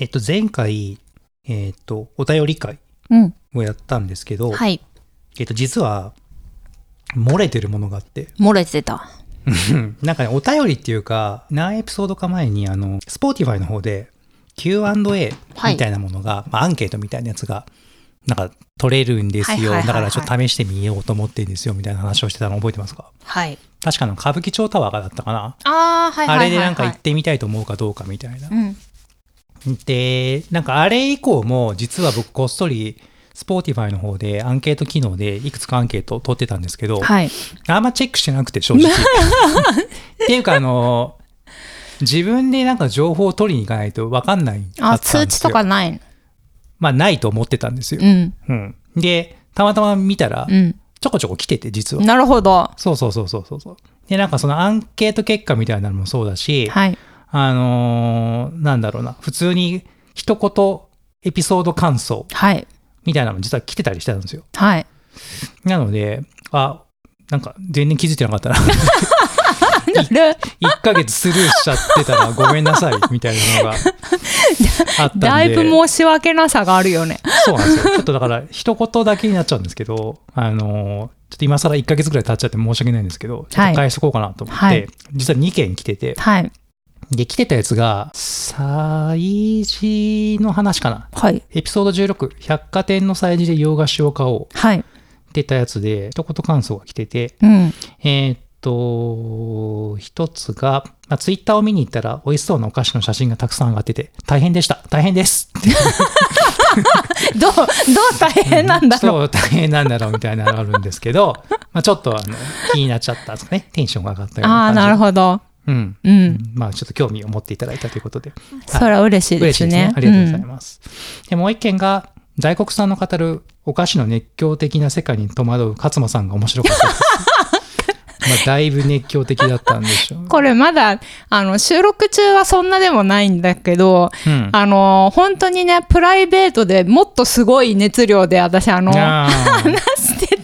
えっと、前回、えっと、お便り会うん。をやったんですけど、はい。えっと、実は、漏れてるものがあって、漏れてた。う んなんかね、お便りっていうか、何エピソードか前に、あの、Spotify の方で Q&A はいみたいなものが、まあ、アンケートみたいなやつが、なんか取れるんですよ。はいはいはいはいだからちょっと試してみようと思ってるんですよ、みたいな話をしてたの覚えてますか？はい。確かの歌舞伎町タワーがだったかな。ああ、はいはいはい、はい。あれでなんか行ってみたいと思うかどうかみたいなう。ん。で、なんかあれ以降も、実は僕こっそり、Spotify の方でアンケート機能でいくつかアンケートを取ってたんですけど、はい。あんまチェックしてなくて、正直。っていうか、あの、自分でなんか情報を取りに行かないと分かんないかあ、通知とかないの？まあ、ないと思ってたんですよ。うん。うん。で、たまたま見たら、うん。ちょこちょこ来てて、実は。なるほど。そうそうそうそうそうそう。で、なんかそのアンケート結果みたいなのもそうだし、はい。あのーなんだろうな、普通に一言エピソード感想はい。みたいなのも実は来てたりしてたんですよ。はい。なので、あ、なんか全然気づいてなかったな。る 1ヶ月スルーしちゃってたらごめんなさいみたいなのがあったんで。だいぶ申し訳なさがあるよね。そうなんですよ。ちょっとだから一言だけになっちゃうんですけど、あのーちょっと今更1ヶ月ぐらい経っちゃって申し訳ないんですけど、ちょっと返しとこうかなと思って、はい実は2件来てて、はい。で、来てたやつが、催事の話かな。はい。エピソード16、百貨店の催事で洋菓子を買おうはい。ってたやつで、一言感想が来てて、うん。えーっと、一つが、まあ、ツイッターを見に行ったら美味しそうなお菓子の写真がたくさん上がってて、大変でした。大変です。どう、どう大変なんだろう。そう大変なんだろうみたいなのがあるんですけど、まあ、ちょっとあの気になっちゃったんですかね。テンションが上がったようなああ。なるほど。うん。うん。まあちょっと興味を持っていただいたということで。それは嬉しいで嬉しいですねすね。。ありがとうございます。で、もう一件が、在国さんの語るお菓子の熱狂的な世界に戸惑う勝間さんが面白かったです。まあ、だいぶ熱狂的だったんでしょう。これまだ、あの、収録中はそんなでもないんだけど、うん。あの、本当にね、プライベートでもっとすごい熱量で私、あの、あー話し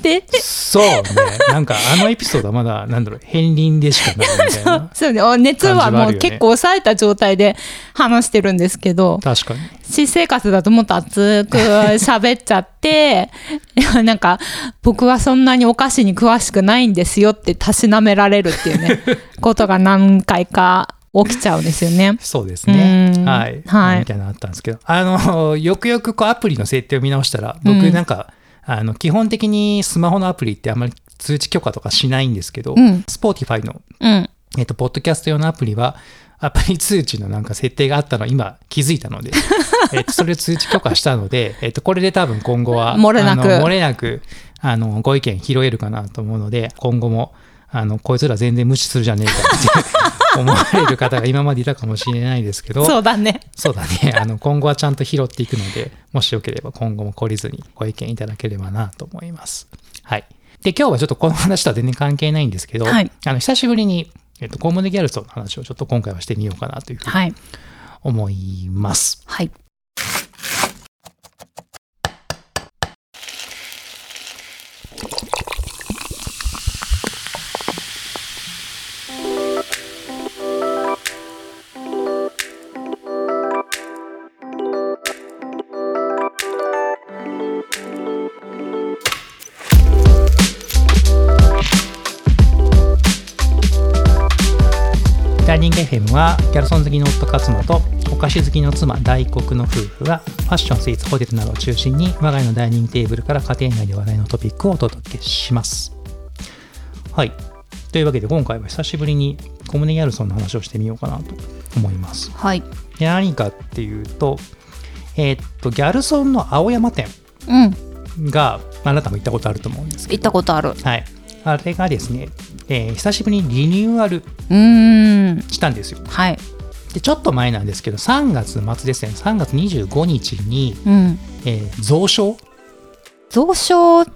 てて、そうね。なんかあのエピソードはまだ、なんだろう、片鱗でしかないみたいな。そうね、お熱はもう結構抑えた状態で話してるんですけど、確かに。私生活だともっと熱く喋っちゃって、なんか、僕はそんなにお菓子に詳しくないんですよってたしなめられるっていうね、ことが何回か起きちゃうんですよね。そうですねう。んはい。はいみたいなのあったんですけど、あの、よくよくこうアプリの設定を見直したら、僕うんなんか、あの、基本的にスマホのアプリってあんまり通知許可とかしないんですけど、うん。Spotify の、うん。えっと、ポッドキャスト用のアプリは、アプリ通知のなんか設定があったのを今気づいたので、えっと、それを通知許可したので、えっと、これで多分今後は、漏れなく漏れなく、あの、ご意見拾えるかなと思うので、今後も、あの、こいつら全然無視するじゃねえかって 思われる方が今までいたかもしれないですけど、そうだね。そうだね。あの、今後はちゃんと拾っていくので、もしよければ今後も懲りずにご意見いただければなと思います。はい。で、今日はちょっとこの話とは全然関係ないんですけど、はいあの、久しぶりに、えっと、コモデギャルソンの話をちょっと今回はしてみようかなというふうにはい。思います。はい。ダイはギャルソン好きの夫勝野とお菓子好きの妻大黒の夫婦がファッションスイーツホテルなどを中心に我が家のダイニングテーブルから家庭内で話題のトピックをお届けしますはいというわけで今回は久しぶりにコムネギャルソンの話をしてみようかなと思いますはい。で何かっていうとえーっとギャルソンの青山店うん。があなたも行ったことあると思うんですけ行ったことある。どはいあれがですね、えー久しぶりにリニューアルうーん。したんですよはい。でちょっと前なんですけど3月末ですね3月25日に、うん。えー増床？増床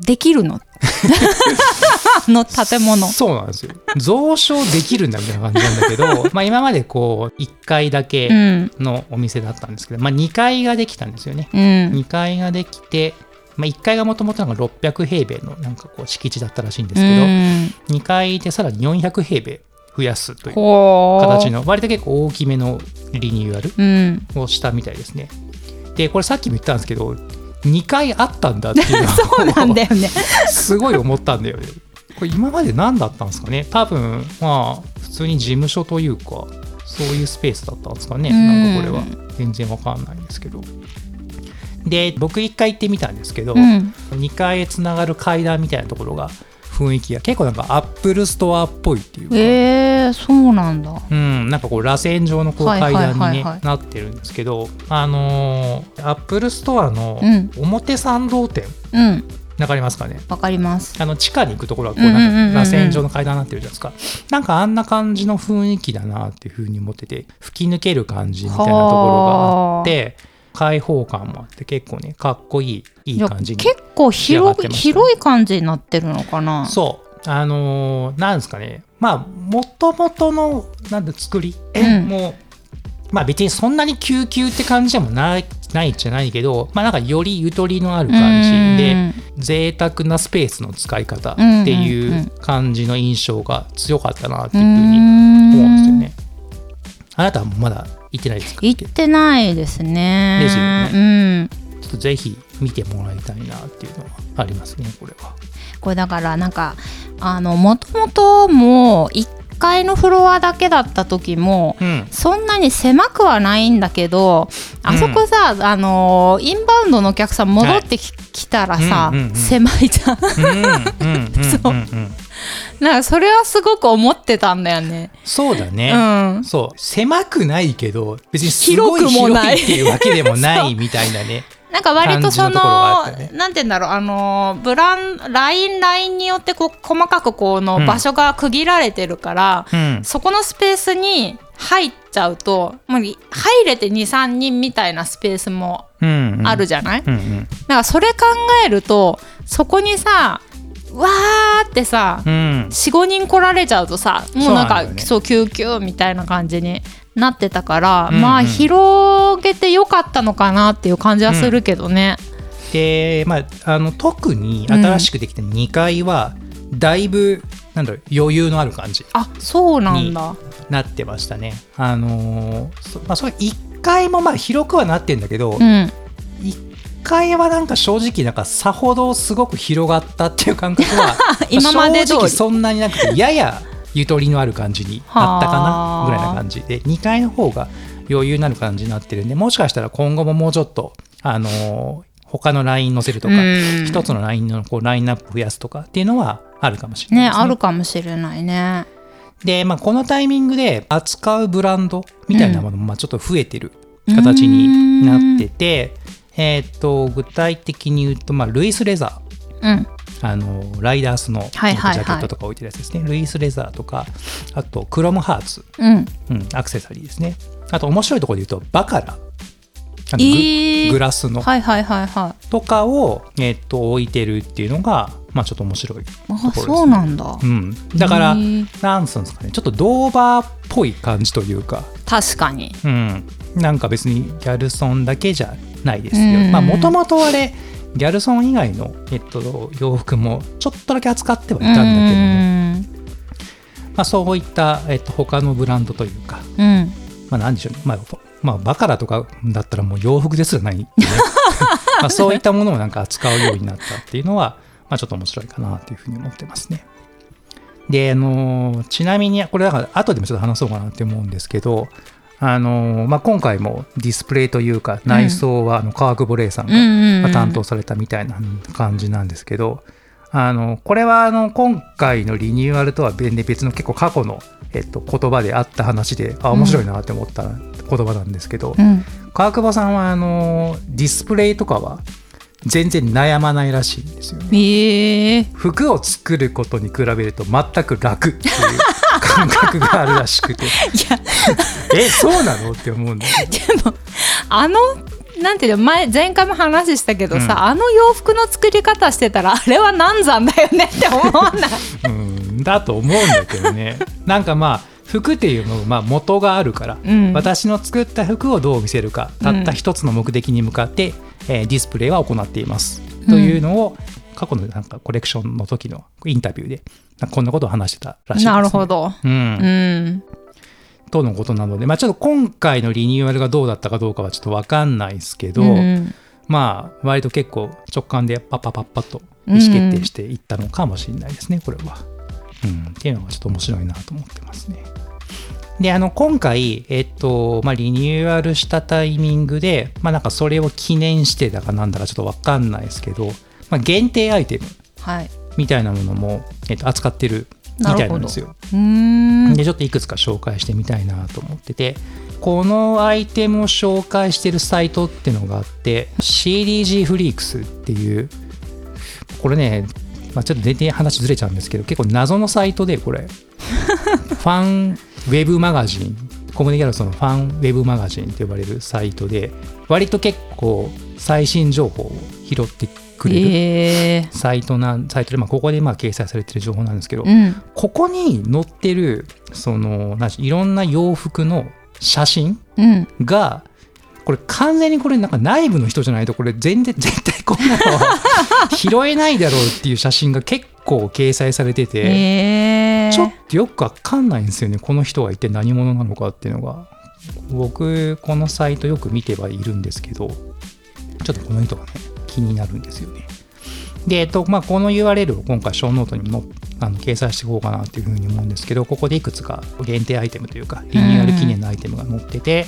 できるの？あ の建物。そうなんですよ増床できるんだみたいな感じなんだけど まあ今までこう1階だうけん。のお店だったんですけど、まあ、2階ができたんですよねうん。2階ができて、まあ、1階がもともとなんか600平米のなんかこう敷地だったらしいんですけど、うん2階でさらに400平米増やすという形の割と結構大きめのリニューアルうん。をしたみたいですね。でこれさっきも言ったんですけど2回あったんだっていうのを そうなんだよね。すごい思ったんだよね。これ今まで何だったんですかね？多分まあ普通に事務所というかそういうスペースだったんですかね。うん。なんかこれは。全然わかんないんですけど。で僕1回行ってみたんですけど、うん。2階へつながる階段みたいなところが雰囲気が結構なんかアップルストアっぽいっていうか、えー、そうなんだ。うん、なんかこう螺旋状のこう階段に、ねはいはいなってるんですけどあのーアップルストアのうん。表参道店。うん。わかりますかね？わかります。あの地下に行くところはこううんうんうんうんなん。か螺旋状の階段になってるじゃないですか、なんかあんな感じの雰囲気だなっていうふうに思ってて吹き抜ける感じみたいなところがあって開放感もあって結構ねかっこいいいい感じに結構広広い感じになってるのかな？そう。あのーなんですかね。まあもともとのなんだ作り、うん。もうまあ別にそんなに救急って感じでもないないじゃないけどまあなんかよりゆとりのある感じで贅沢なスペースの使い方っていう感じの印象が強かったなっていうふうに思うんです。あなたはまだ行ってないですか？行ってないですね。ですよね。うん。ちょっとぜひ見てもらいたいなっていうのはありますねこれは。これだからなんかあのもともとも1階のフロアだけだった時もうん。そんなに狭くはないんだけどあそこさ、あのインバウンドのお客さん戻ってき,、たらさ、うんうんうん。狭いじゃん。うんうんうんうんそううん。う。ん なんかそれはすごく思ってたんだよね。そうだね。うん。そう。狭くないけど別にすごい広くもない。っていうわけでもない みたいなね。なんか割とそのなんて言うんだろうあのブランラインラインによってこう細かくこのうん。場所が区切られてるから、うん。そこのスペースに入っちゃうともう入れて23人みたいなスペースもあるじゃない、うんうん。だからそれ考えるとそこにさわーってさ、うん45人来られちゃうとさもうなんかそうねそう救急みたいな感じになってたから、うんうんまあ広げてよかったのかなっていう感じはするけどね。で、まあ、あの特に新しくできた2階はだいぶなんだろう余裕のある感じあそうなんだ。なってましたね。あのーそまあ、それ1階もまあ広くはなってんだけど、うん、1階はなんか正直なんかさほどすごく広がったっていう感覚は 今まで正直そんなになくてややゆとりのある感じになったかはあ。なぐらいな感じで。2階の方が余裕のある感じになってるんでもしかしたら今後ももうちょっとあのー他のライン載せるとかうん。一つのラインのこうラインナップ増やすとかっていうのはあるかもしれないね。ねあるかもしれないね。で、まあ、このタイミングで扱うブランドみたいなものもまあちょっと増えてる形になってて、えーっと具体的に言うと、まあ、ルイス・レザー。うん。あのライダースのジャケットとか置いてるやつですね、ルイス・レザーとかあとクロムハーツ、うん、うん、アクセサリーですね。あと面白いところで言うとバカラ。あのグ,、えー。グラスの。はいはいはいはい。とかを、えーっと置いてるっていうのが、まあ、ちょっと面白いところあですね。そうなんだ。うん、だからへー。なんつうんですかね。ちょっとドーバーっぽい感じというか、確かに。うん、なんか別にギャルソンだけじゃないですよ。もともとあれギャルソン以外の、えっと、洋服もちょっとだけ扱ってはいたんだけどね、まあ、そういった、えっと、他のブランドというか、うん。うんまあ、なんでしょうね、まあまあ、バカラとかだったらもう洋服ですらない、ね。まあそういったものをなんか扱うようになったっていうのは、まあ、ちょっと面白いかなというふうに思ってますね。で、あのちなみに、これだから後でもちょっと話そうかなって思うんですけど、あのまあ、今回もディスプレイというか内装はあの川久保玲さんが、担当されたみたいな感じなんですけど、あのこれはあの今回のリニューアルとは別の結構過去の、えっと、言葉であった話であ面白いなって思った言葉なんですけど、うん。川久保さんはあのディスプレイとかは全然悩まないらしいんですよね。えー、服を作ることに比べると全く楽っていう感覚があるらしくて。いや。えそうなの？って思うんだけど。でもあのなんていうの前前回も話したけどさ、うん。あの洋服の作り方してたらあれは難産だよねって思わない？うんだと思うんだけどね。なんかまあ服っていうのはまあ元があるから、うん。私の作った服をどう見せるかたった一つの目的に向かって、えーディスプレイは行っています、というのを過去のなんかコレクションの時のインタビューでこんなことを話してたらしいです、ね、なるほど。うんうん。とのことなので、まあ、ちょっと今回のリニューアルがどうだったかどうかはちょっと分かんないですけど、うんまあ割と結構直感でパッパッパッパッと意思決定していったのかもしれないですね、これは。うん、っていうのがちょっと面白いなと思ってますね。で、あの、今回、えっと、まあ、リニューアルしたタイミングで、まあ、なんかそれを記念してだかなんだかちょっとわかんないですけど、まあ、限定アイテムはい。みたいなものも、えっと、扱ってるみたいなんですよ。うーん。でちょっといくつか紹介してみたいなと思っててこのアイテムを紹介してるサイトっていうのがあって CDG フリークスっていうこれね、まあ、ちょっと全然話ずれちゃうんですけど結構謎のサイトでこれ ファンウェブマガジンコムデギャルソンのファンウェブマガジンって呼ばれるサイトで割と結構最新情報を拾ってくれるええサイトなんサイトで、まあ、ここでまあ掲載されてる情報なんですけど、うん。ここに載ってるそのないろんな洋服の写真うん。がこれ完全にこれなんか内部の人じゃないとこれ全然絶対こんなのは拾えないだろうっていう写真が結構掲載されてて、ええちょっとよくわかんないんですよねこの人が一体何者なのかっていうのが僕このサイトよく見てはいるんですけどちょっとこの人がね気になるんですよね。で、えっとまあ、この URL を今回ショーノートにもあの掲載していこうかなっていうふうに思うんですけどここでいくつか限定アイテムというかリニューアル記念のアイテムが載ってて、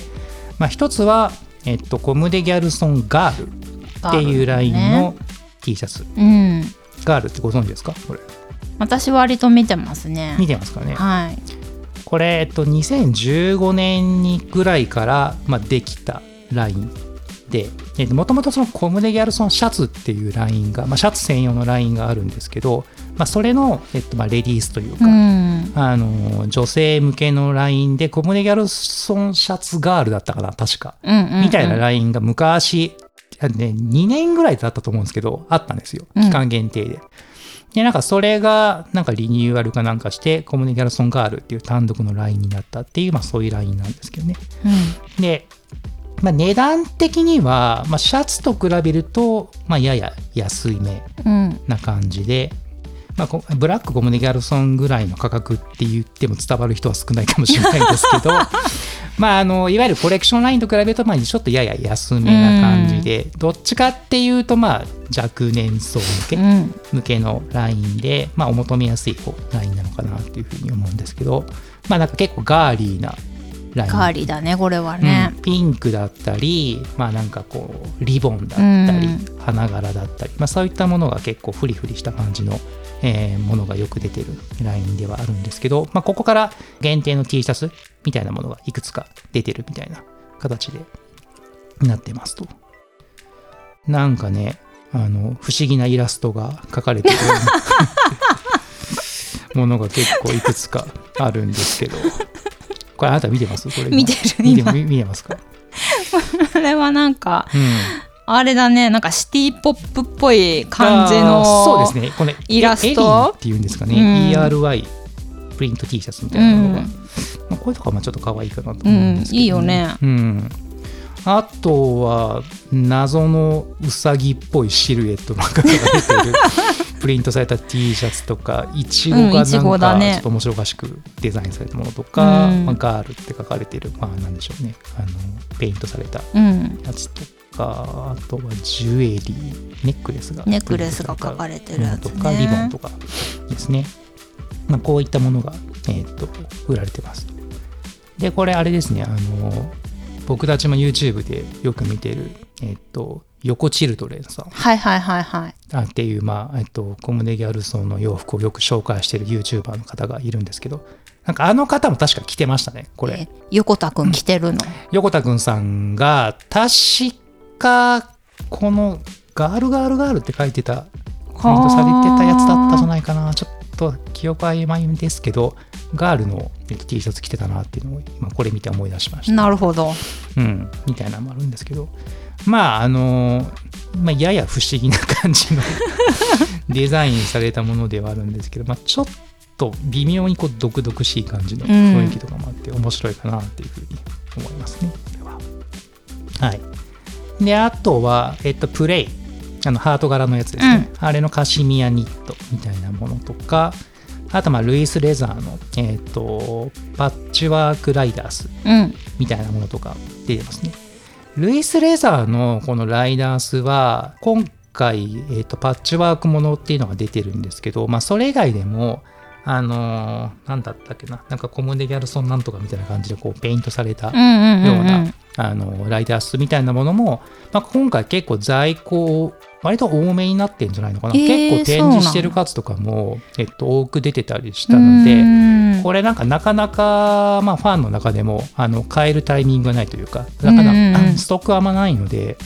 まあ、一つは、えっと、コムデギャルソンガールっていうラインの T シャツ、うん。ガールってご存知ですか？これ。私割と見てますね。見てますかね？はい。これ、えっと、2015年にぐらいから、まあ、できたラインで、もともとそのコムデギャルソンシャツっていうラインが、まあ、シャツ専用のラインがあるんですけど、まあ、それの、えっとまあ、レディースというか、うん。あの女性向けのラインでコムデギャルソンシャツガールだったかな確か、うんうんうんみたいなラインが昔、ね、2年ぐらいだったと思うんですけどあったんですようん期間限定で。でなんかそれがなんかリニューアルかなんかしてコムデギャルソンガールっていう単独のラインになったっていう、まあ、そういうラインなんですけどね。で、まあ、値段的には、まあ、シャツと比べると、まあ、やや安いめうん。うん。な感じで、まあ、こブラックコムデギャルソンぐらいの価格って言っても伝わる人は少ないかもしれないですけど まああのいわゆるコレクションラインと比べるとまあちょっとやや安めな感じで、どっちかっていうとまあ若年層向け、うん。向けのラインで、まあ、お求めやすいこうラインなのかなっていうふうに思うんですけどまあなんか結構ガーリーなラインガーリーだね、これはねうん。ピンクだったり、まあなんかこう、リボンだったり、うん花柄だったり、まあそういったものが結構フリフリした感じの、えーものがよく出てるラインではあるんですけど、まあここから限定の T シャツみたいなものがいくつか出てるみたいな形でなってますと。なんかね、あの、不思議なイラストが描かれてるような ものが結構いくつかあるんですけど、これあなた見てます？これ今。見てる今。見て見見てますか？これはなんか、うん。あれだね、なんかシティポップっぽい感じの。そうですね。これイラスト？っていうんですかね、うん。ERY プリント T シャツみたいなのが、うん。まあ、これとかもちょっと可愛いかなとう思うんですけど、ん、いいよね。うん、あとは謎のうさぎっぽいシルエットの方が出てる。プリントされた T シャツとかいちごうんがなんかちょっと面白おかしくデザインされたものとか、うん。まあ、ガールって書かれてるまあなんでしょうね。あのペイントされたうん。やつとかあとはジュエリーネックレスがネックレスが書かれてるやつね。とかリボンとかですね、まあ、こういったものが、えー、と売られてます。でこれあれですねあの僕たちも YouTube でよく見てる、えっと横チルドレンさんはいはいはいはい。あっていう、まあえっと、コムデギャルソンの洋服をよく紹介してる YouTuber の方がいるんですけどなんかあの方も確か着てましたねこれ、え横田くん着てるの？横田くんさんが確かこのガールガールガールって書いてたプリントされてたやつだったじゃないかなちょっと記憶曖昧ですけどガールの、えっと、T シャツ着てたなっていうのを今これ見て思い出しました、なるほど。うん、みたいなのもあるんですけどまああのまあ、やや不思議な感じの デザインされたものではあるんですけど、まあ、ちょっと微妙にこう毒々しい感じの雰囲気とかもあって面白いかなっていうふうに思いますね、これは。はい。で、あとは、えっと、プレイっあのハート柄のやつですね、あれのカシミヤニットみたいなものとかあとまあルイス・レザーの、えー、とパッチワークライダースうん。みたいなものとか出てますね。ルイス・レザーのこのライダースは今回、えー、とパッチワークものっていうのが出てるんですけど、まあ、それ以外でもあのーなんだったっけな。なんかコムデ・ギャルソンなんとかみたいな感じでこうペイントされたうんうんうんうようなんあのライダースみたいなものも、まあ、今回結構在庫割と多めになってんじゃないのかな、えー結構展示してる数とかも、えっと、多く出てたりしたので、うん。これなんかなかなか、まあ、ファンの中でもあの買えるタイミングがないというかなかなか、ストックあんまないので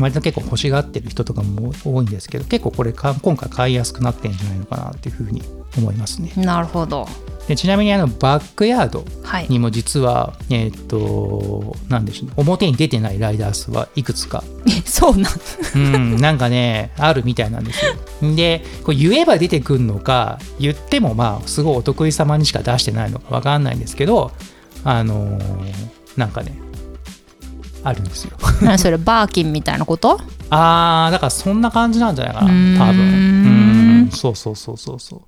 割と結構欲しがってる人とかも多いんですけど結構これか今回買いやすくなってんじゃないのかなっていうふうに思いますね。なるほどでちなみにあのバックヤードはいにも実は、えっ、と、なんでしょうね、表に出てないライダースはいくつか、そうなんうん、なんかね、あるみたいなんですよ。で、これ言えば出てくるのか、言ってもまあ、すごいお得意様にしか出してないのかわかんないんですけど、あのーなんかね、あるんですよ。何それ？バーキンみたいなこと？あー、だからそんな感じなんじゃないかな、多分。うん、そうそうそうそうそう。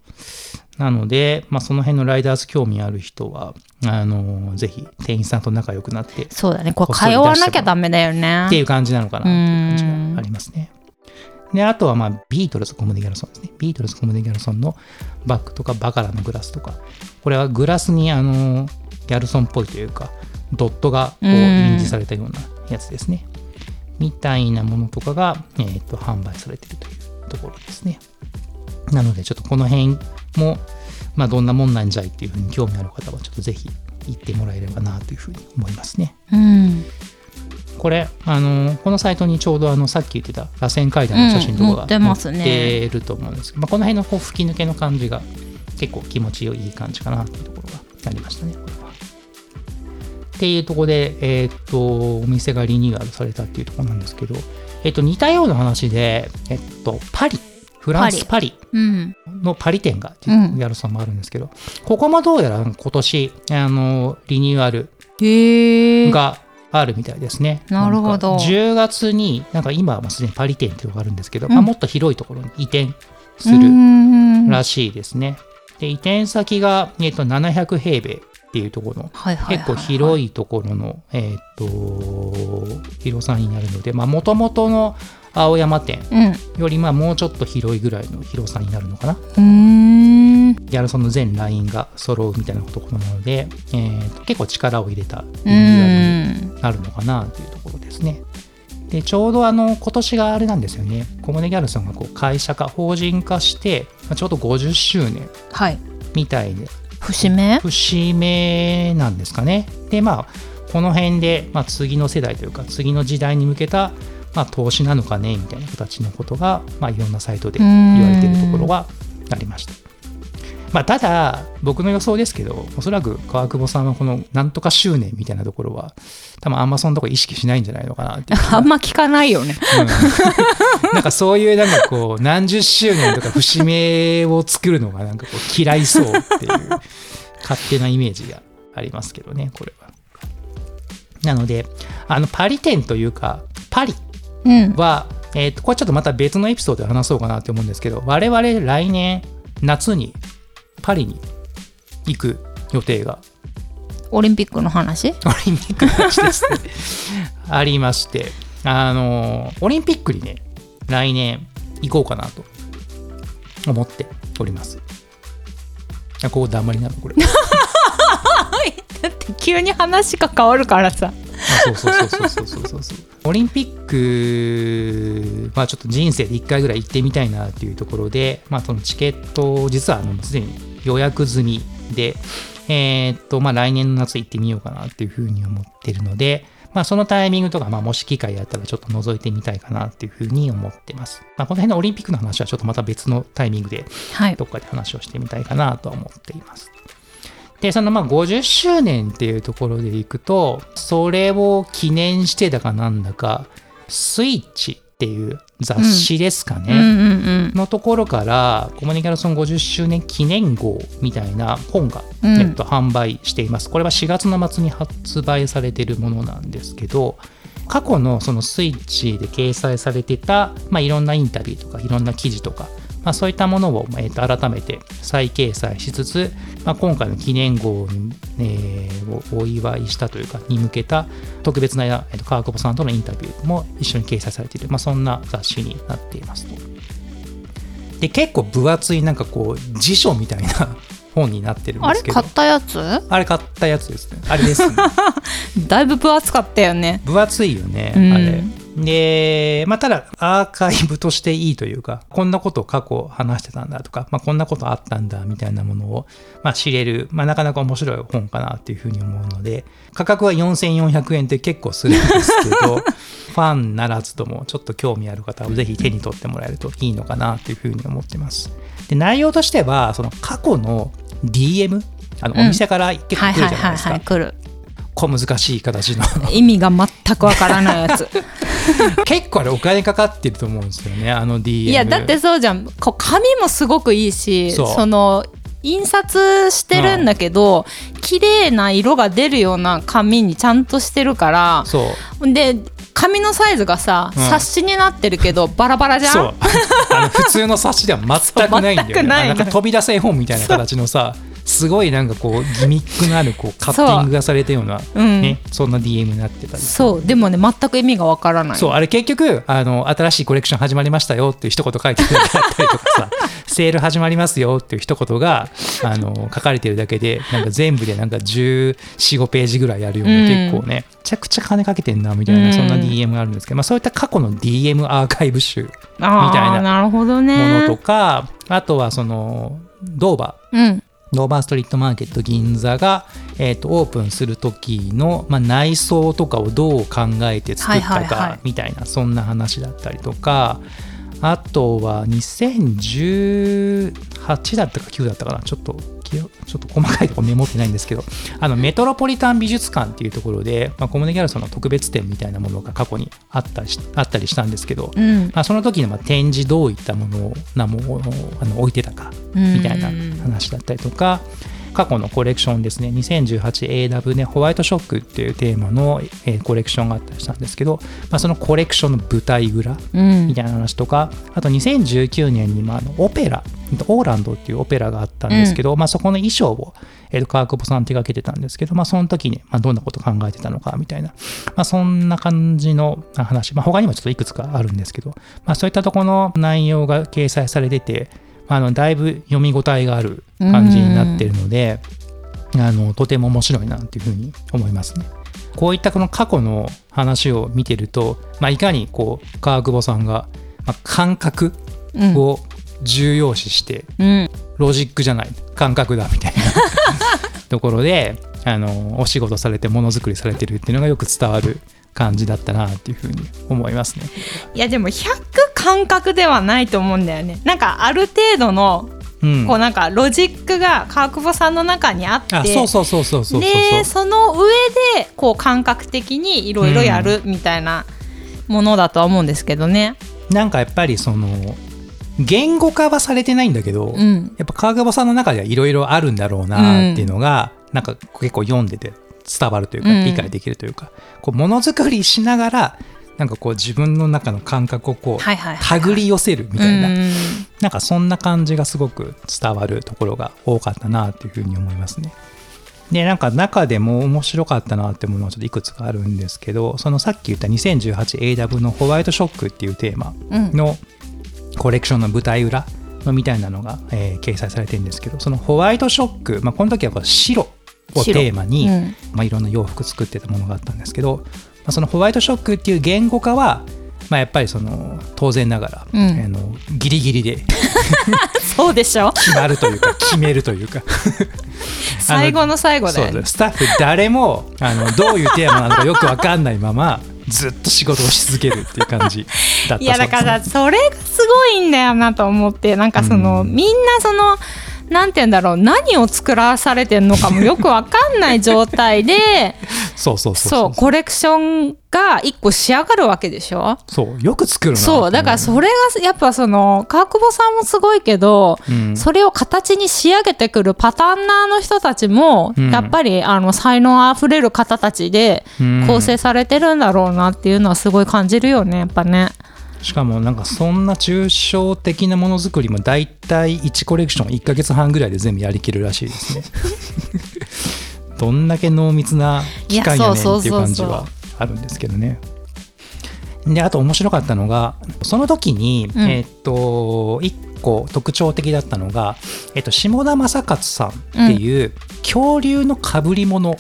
なので、まあ、その辺のライダース興味ある人は、あのーぜひ店員さんと仲良くなってそうだね。これ通わなきゃダメだよね。っていう感じなのかな。っていう感じがありますね。で、あとはまあビートルズ・コムデ・ギャルソンですね。ビートルズ・コムデ・ギャルソンのバッグとかバカラのグラスとか、これはグラスにあのギャルソンっぽいというか、ドットがこううん印字されたようなやつですね。みたいなものとかが、えー、と販売されているというところですね。なので、ちょっとこの辺も、まあ、どんなもんなんじゃいっていうふうに興味ある方は、ちょっとぜひ行ってもらえればなというふうに思いますね。うんこれ、あのこのサイトにちょうどあのさっき言ってた螺旋階段の写真とかがってますね載ってると思うんですけど、まあ、この辺のこう吹き抜けの感じが結構気持ちよいい感じかなっていうところがありましたね。っていうところで、えーっと、お店がリニューアルされたっていうところなんですけど、えーっと、似たような話で、えっと、パリ、フランス・パリ。うんのパリ店がうん。やるさんもあるんですけど、ここもどうやら今年、あの、リニューアルがあるみたいですね。なるほど。んか10月に、なんか今はすでにパリ店っていうのがあるんですけど、うん。まあ、もっと広いところに移転するらしいですね。で、移転先が、えっと、700平米っていうところの、はいはい結構広いところの、えっと、広さになるので、まあ、もともとの青山店うん。より、まあ、もうちょっと広いぐらいの広さになるのかな。うーん。ギャルソンの全ラインが揃うみたいなところなので、えーと結構力を入れたリニューアルにうんなるのかなというところですね。でちょうどあの今年があれなんですよね。コモネギャルソンがこう会社化法人化してまあちょうど50周年はい。みたいで節目？節目なんですかねでまあこの辺で、まあ、次の世代というか次の時代に向けた、まあ、投資なのかねみたいな形のことが、まあ、いろんなサイトで言われているところはありました。まあ、ただ、僕の予想ですけど、おそらく川久保さんはこのなんとか執念みたいなところは、多分あんまそのとこ意識しないんじゃないのかなっていう。あんま聞かないよねうんなんかそういうなんかこう 何十周年とか節目を作るのがなんかこう嫌いそうっていう勝手なイメージがありますけどねこれは。なのであのパリ店というかパリうんは、えーとこれちょっとまた別のエピソードで話そうかなって思うんですけど我々来年夏にパリに行く予定が。オリンピックの話？オリンピックの話ですね。ありまして。あのオリンピックにね来年行こうかなと思っております。あここだまりなの？これ。だって急に話が変わるからさ。そうそうそうそうそうそうそう。オリンピックまあちょっと人生で1回ぐらい行ってみたいなっていうところでまあそのチケットを実はあのすでに予約済みでえーっとまあ来年の夏行ってみようかなっていうふうに思ってるのでまあそのタイミングとか、まあもし機会あったらちょっと覗いてみたいかなっていうふうに思ってます。まあこの辺のオリンピックの話はちょっとまた別のタイミングではいどっかで話をしてみたいかなとは思っています。で、そのまあ50周年っていうところでいくと、それを記念してだかなんだか、スイッチっていう雑誌ですかね。うんうんうんのところから、コモニギャルソン50周年記念号みたいな本が、うんえっと、販売しています。これは4月の末に発売されているものなんですけど、過去のそのスイッチで掲載されてた、まあ、いろんなインタビューとかいろんな記事とか、まあ、そういったものを、えー、と改めて再掲載しつつ、まあ、今回の記念号に、えー、をお祝いしたというかに向けた特別な、えー、と川久保さんとのインタビューも一緒に掲載されている、まあ、そんな雑誌になっていますと。で結構分厚いなんかこう辞書みたいな本になってるんですけど。あれ買ったやつ？あれ買ったやつですね。あれですね。だいぶ分厚かったよね。分厚いよね、うん。あれで、まあ、ただアーカイブとしていいというかこんなことを過去話してたんだとか、まあ、こんなことあったんだみたいなものを、まあ、知れる、まあ、なかなか面白い本かなっていうふうに思うので価格は4400円って結構するんですけど ファンならずともちょっと興味ある方はぜひ手に取ってもらえるといいのかなっていうふうに思ってます。で内容としてはその過去の DM あのうん。お店から結構はい来るじゃないですか、はい来る小難しい形の。意味が全くわからないやつ。結構あれお金かかってると思うんですよねあの DM いやだってそうじゃん。こう紙もすごくいいしその印刷してるんだけど、綺麗な色が出るような紙にちゃんとしてるからそう。で紙のサイズがさ、うん。冊子になってるけどバラバラじゃん?普通の冊子では全くないんだよね。なんか飛び出す絵本みたいな形のさすごいなんかこうギミックのあるこうカッティングがされたようなう。ん。ねそんな DM になってたり。そう。でもね全く意味がわからない。そう。あれ結局あの新しいコレクション始まりましたよっていう一言書いてくれたりとかさセール始まりますよっていう一言が あの書かれてるだけでなんか全部でなんか1415ページぐらいあるような、うん。結構ねめちゃくちゃ金かけてんなみたいな、うん。そんな DM があるんですけど、まあ、そういった過去の DM アーカイブ集みたいなものとか、あとはそのドーバー。うんドーバーストリートマーケット銀座が、えー、とオープンする時の、まあ、内装とかをどう考えて作ったかいみたいなそんな話だったりとかあとは2018だったか9だったかなちょっとちょっと細かいところメモってないんですけど。あのメトロポリタン美術館っていうところで、まあ、コムネ・ギャルソンの特別展みたいなものが過去にあったりしあったりしたんですけど、うん。まあ、その時のまあ展示どういったものをなものをあの置いてたかみたいな話だったりとか過去のコレクションですね。2018AW ねホワイトショックっていうテーマの、えーコレクションがあったりしたんですけど、まあ、そのコレクションの舞台裏うん。みたいな話とかあと2019年に、まあ、あのオペラオーランドっていうオペラがあったんですけど、まあ、そこの衣装を、えーと川久保さん手掛けてたんですけど、まあ、その時に、まあ、どんなこと考えてたのかみたいな、まあ、そんな感じの話、まあ、他にもちょっといくつかあるんですけど、まあ、そういったところの内容が掲載されてて、まあ、あのだいぶ読み応えがある感じになってるので、あのとても面白いなっていうふうに思いますね。こういったこの過去の話を見てると、まあ、いかにこう川久保さんが、まあ、感覚うんを重要視して、うんロジックじゃない感覚だみたいな ところであのお仕事されてものづくりされてるっていうのがよく伝わる感じだったなっていうふうに思いますね。いやでも100感覚ではないと思うんだよね。なんかある程度のうん、こうなんかロジックが川久保さんの中にあってあそうそうそうそうそうそう。でその上でこう感覚的にいろいろやるみたいなものだとは思うんですけどね。なんかやっぱりその言語化はされてないんだけど、うん。やっぱ川久保さんの中ではいろいろあるんだろうなっていうのが、なんか結構読んでて伝わるというかうん。理解できるというか、こうものづくりしながらなんかこう自分の中の感覚をこう手繰り寄せるみたいな、うんなんかそんな感じがすごく伝わるところが多かったなっていうふうに思いますね。でなんか中でも面白かったなってものはちょっといくつかあるんですけどそのさっき言った 2018AW のホワイトショックっていうテーマうん。のコレクションの舞台裏のみたいなのが、えー掲載されてるんですけどそのホワイトショック、まあ、この時はこう白を白。テーマに、うん。まあ、いろんな洋服作ってたものがあったんですけど、まあ、そのホワイトショックっていう言語化は、まあ、やっぱりその当然ながら、うん。あのギリギリで そうでしょ。決まるというか 決めるというか。最後の最後だよね。スタッフ誰もあのどういうテーマなのかよく分かんないままずっと仕事をし続けるっていう感じだった。いやだからそれがすごいんだよなと思ってなんかその、うん。みんなそのなんて言うんだろう。何を作らされてんのかもよくわかんない状態で そうそうそうそう。コレクションが一個仕上がるわけでしょ？そうよく作るな。そうだからそれがやっぱその川久保さんもすごいけど、うん。それを形に仕上げてくるパターンナーの人たちも、うん。やっぱりあの才能あふれる方たちでうん。構成されてるんだろうなっていうのはすごい感じるよねやっぱね。しかもなんかそんな抽象的なものづくりも大体1コレクション1ヶ月半ぐらいで全部やりきるらしいですね。どんだけ濃密な期間やねんっていう感じはあるんですけどね。であと面白かったのがその時に、うん。えーっと1個特徴的だったのが、えっと、下田昌克さんっていう恐竜のかぶり物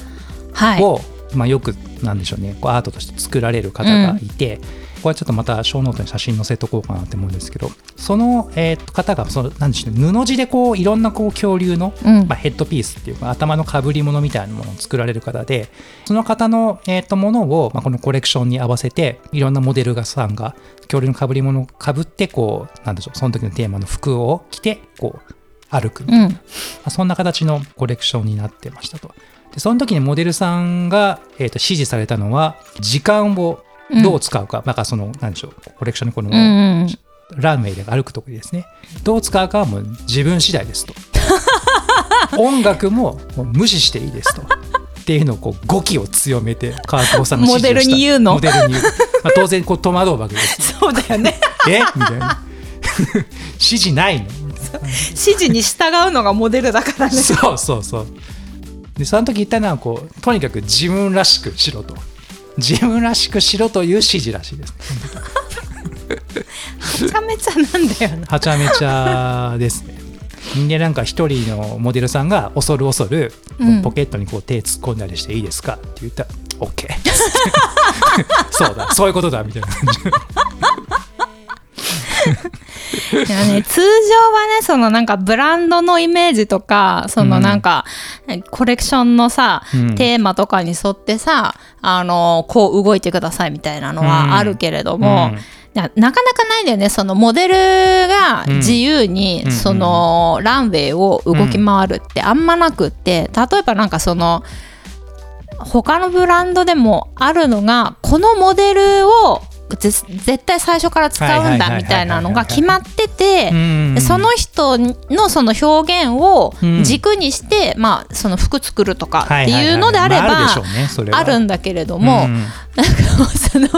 はい、を、まあ、よくなんでしょうね。アートとして作られる方がいて、これはちょっとまたショーノートに写真載せとこうかなって思うんですけどその、えー方がそのなんでしょうね布地でこういろんなこう恐竜の、うん。まあ、ヘッドピースっていうか頭のかぶり物みたいなものを作られる方でその方の、えー、とものを、まあ、このコレクションに合わせていろんなモデルがさんが恐竜のかぶり物をかぶってこうなんでしょうその時のテーマの服を着てこう歩くみたいな。うん。まあそんな形のコレクションになってましたと。でその時にモデルさんが、えーと指示されたのは時間をどう使うか、なんかそのなんでしょうコレクションのこの、うんうんランウェイで歩く時ですね。どう使うかはもう自分次第ですと。音楽ももう無視していいですと。っていうのをこう語気を強めて川久保さんの指示をした。モデルに言うの。モデルに言う、まあ、当然こう戸惑うわけですそうだよね。え？みたいな。指示ないの？指示に従うのがモデルだからね。そうそうそう。でその時言ったのはこうとにかく自分らしくしろと自分らしくしろという指示らしいです。めちゃめちゃなんだよな。はちゃめちゃです。ねでなんか一人のモデルさんが恐る恐るうん。ポケットにこう手突っ込んだりしていいですかって言ったら OK そうだそういうことだみたいな感じいやね、通常はねそのなんかブランドのイメージとかそのなんか、コレクションのさ、うん。テーマとかに沿ってさあのこう動いてくださいみたいなのうん。はあるけれども、うん。ななかなかないんだよねそのモデルが自由に、うんそのランウェイを動き回るってあんまなくって例えばなんかその他のブランドでもあるのがこのモデルをぜ絶対最初から使うんだみたいなのが決まっててその人のその表現をうん。軸にして、まあ、その服作るとかってはいうのであれば、まああるんだけれども、うん。なんかその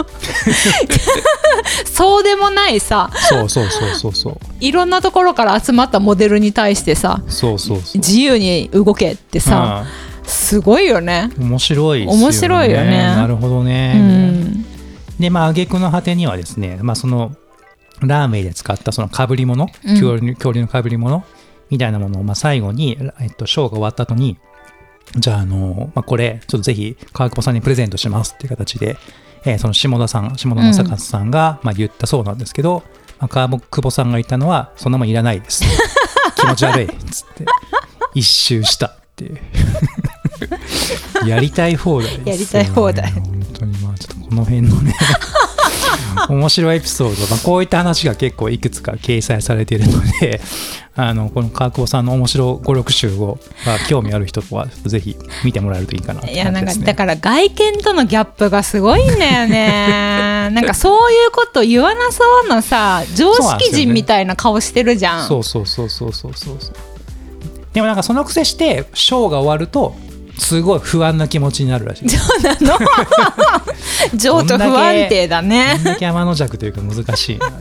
そうでもないさそうそうそうそうそう。いろんなところから集まったモデルに対してさそうそうそう。自由に動けってさ、すごいよね。うん面白いですよね。面白いよね。なるほどね、うんでまあ挙句の果てにはですね、まあ、そのラーメンで使ったそのかぶり物、うん。恐竜恐竜のかぶり物みたいなものを、まあ、最後に、えっと、ショーが終わった後にじゃあ、あのまあ、これちょっとぜひ川久保さんにプレゼントしますっていう形で、えーその下田さん下田正和さんが、まあ、言ったそうなんですけど、まあ、川久保さんが言ったのはそんなもんいらないです。気持ち悪いっつって一周したっていう。やりたい放題ですやりたい放題この辺のね 面白いエピソード、まあ、こういった話が結構いくつか掲載されているので あのこの川久保さんの面白56集を、まあ、興味ある人はぜひ見てもらえるといいかなっていやなんかだから外見とのギャップがすごいんだよね。なんかそういうこと言わなそうなさ常識人みたいな顔してるじゃん。そうそうそうそうそうそうそう。でもなんかそのくせしてショーが終わるとすごい不安な気持ちになるらしい。そうなの？情緒不安定だどねんだけ天の弱というか難しいな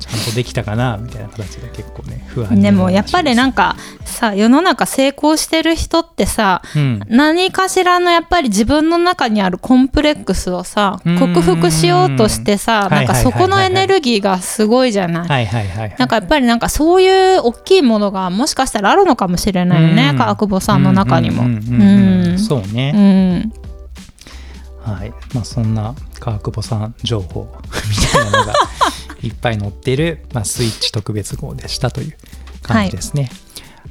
ちゃんとできたかなみたいな形で結構ね不安でもやっぱりなんかさ世の中成功してる人ってさうん。何かしらのやっぱり自分の中にあるコンプレックスをさうん。克服しようとしてさなんかそこのエネルギーがすごいじゃない？はいはいはいはい。なんかやっぱりなんかそういう大きいものがもしかしたらあるのかもしれないよねうん。川久保さんの中にも。そうね、うん。はい。まあそんな川久保さん情報みたいなのがいっぱい載ってる、まあ、スイッチ特別号でしたという感じですね。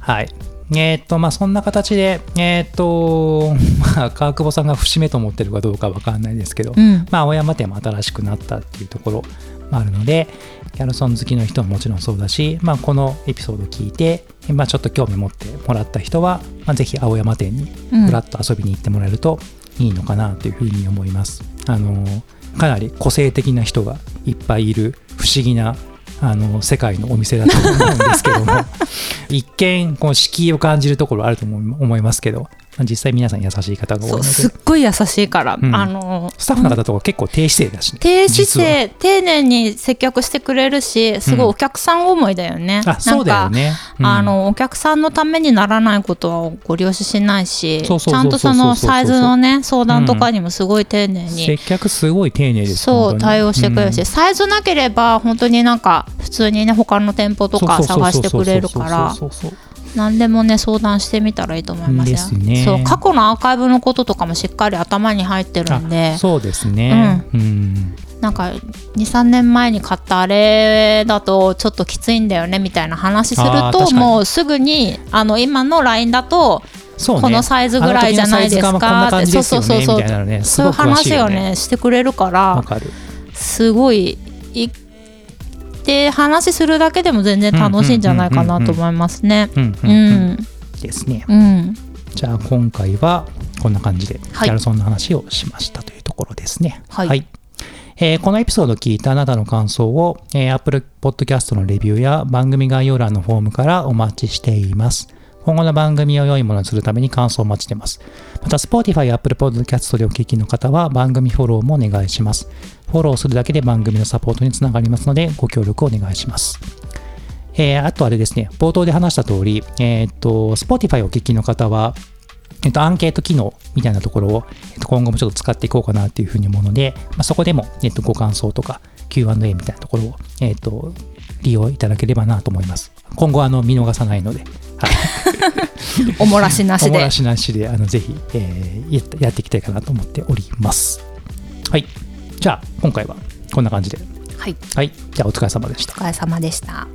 はい、えーっとまあそんな形でえーっと まあ川久保さんが節目と思ってるかどうかわかんないですけど、うん。まあ青山店も新しくなったっていうところもあるのでギャルソン好きの人ももちろんそうだし、まあ、このエピソードを聞いて、まあ、ちょっと興味持ってもらった人は、まあ、ぜひ青山店にうんふらっと遊びに行ってもらえるといいのかなというふうに思います。あのかなり個性的な人がいっぱいいる不思議なあの世界のお店だと思うんですけども。一見この敷居を感じるところあると思い思いますけど実際皆さん優しい方が多いので。そうすっごい優しいから、うん。あのスタッフの方とか結構低姿勢だし。ね低姿勢丁寧に接客してくれるしすごいお客さん思いだよね、あそうだよね、うん。あのお客さんのためにならないことはご了承しないしちゃんとそのサイズのね相談とかにもすごい丁寧に、接客すごい丁寧ですそう対応してくれるし、うん。サイズなければ本当になんか普通にね他の店舗とか探してくれるから。そうそうそうそう何でもね相談してみたらいいと思いますよ。ね。そう過去のアーカイブのこととかもしっかり頭に入ってるんで。あそうですね。うん、なんか23年前に買ったあれだとちょっときついんだよねみたいな話するともうすぐにあの今の LINE だとこのサイズぐらいじゃないですかあの時のサイズ感はこんな感じですよねそうそうそうそう。そういう話をねしてくれるからわかる。すごい行って話するだけでも全然楽しいんじゃないかなと思いますね。ですねうんじゃあ今回はこんな感じでギはいャルソンの話をしましたというところですね。はいえーこのエピソードを聞いたあなたの感想を、えー Apple Podcast のレビューや番組概要欄のフォームからお待ちしています。今後の番組を良いものにするために感想を待ちしています。また、Spotify や Apple Podcast でお聞きの方は番組フォローもお願いします。フォローするだけで番組のサポートにつながりますので、ご協力お願いします。えーあとあれですね、冒頭で話した通り、えーっと、Spotify をお聞きの方は、えっと、アンケート機能みたいなところを、えっと、今後もちょっと使っていこうかなっていうふうに思うので、まあ、そこでも、えっと、ご感想とか Q&A みたいなところを、えっと、利用いただければなと思います。今後、あの、見逃さないので、はい。おもらしなしでおもらしなしで、あの、ぜひ、えーやっていきたいかなと思っております。はい。じゃあ、今回はこんな感じで。はいはい。じゃあ、お疲れ様でしたお。疲れ様でした。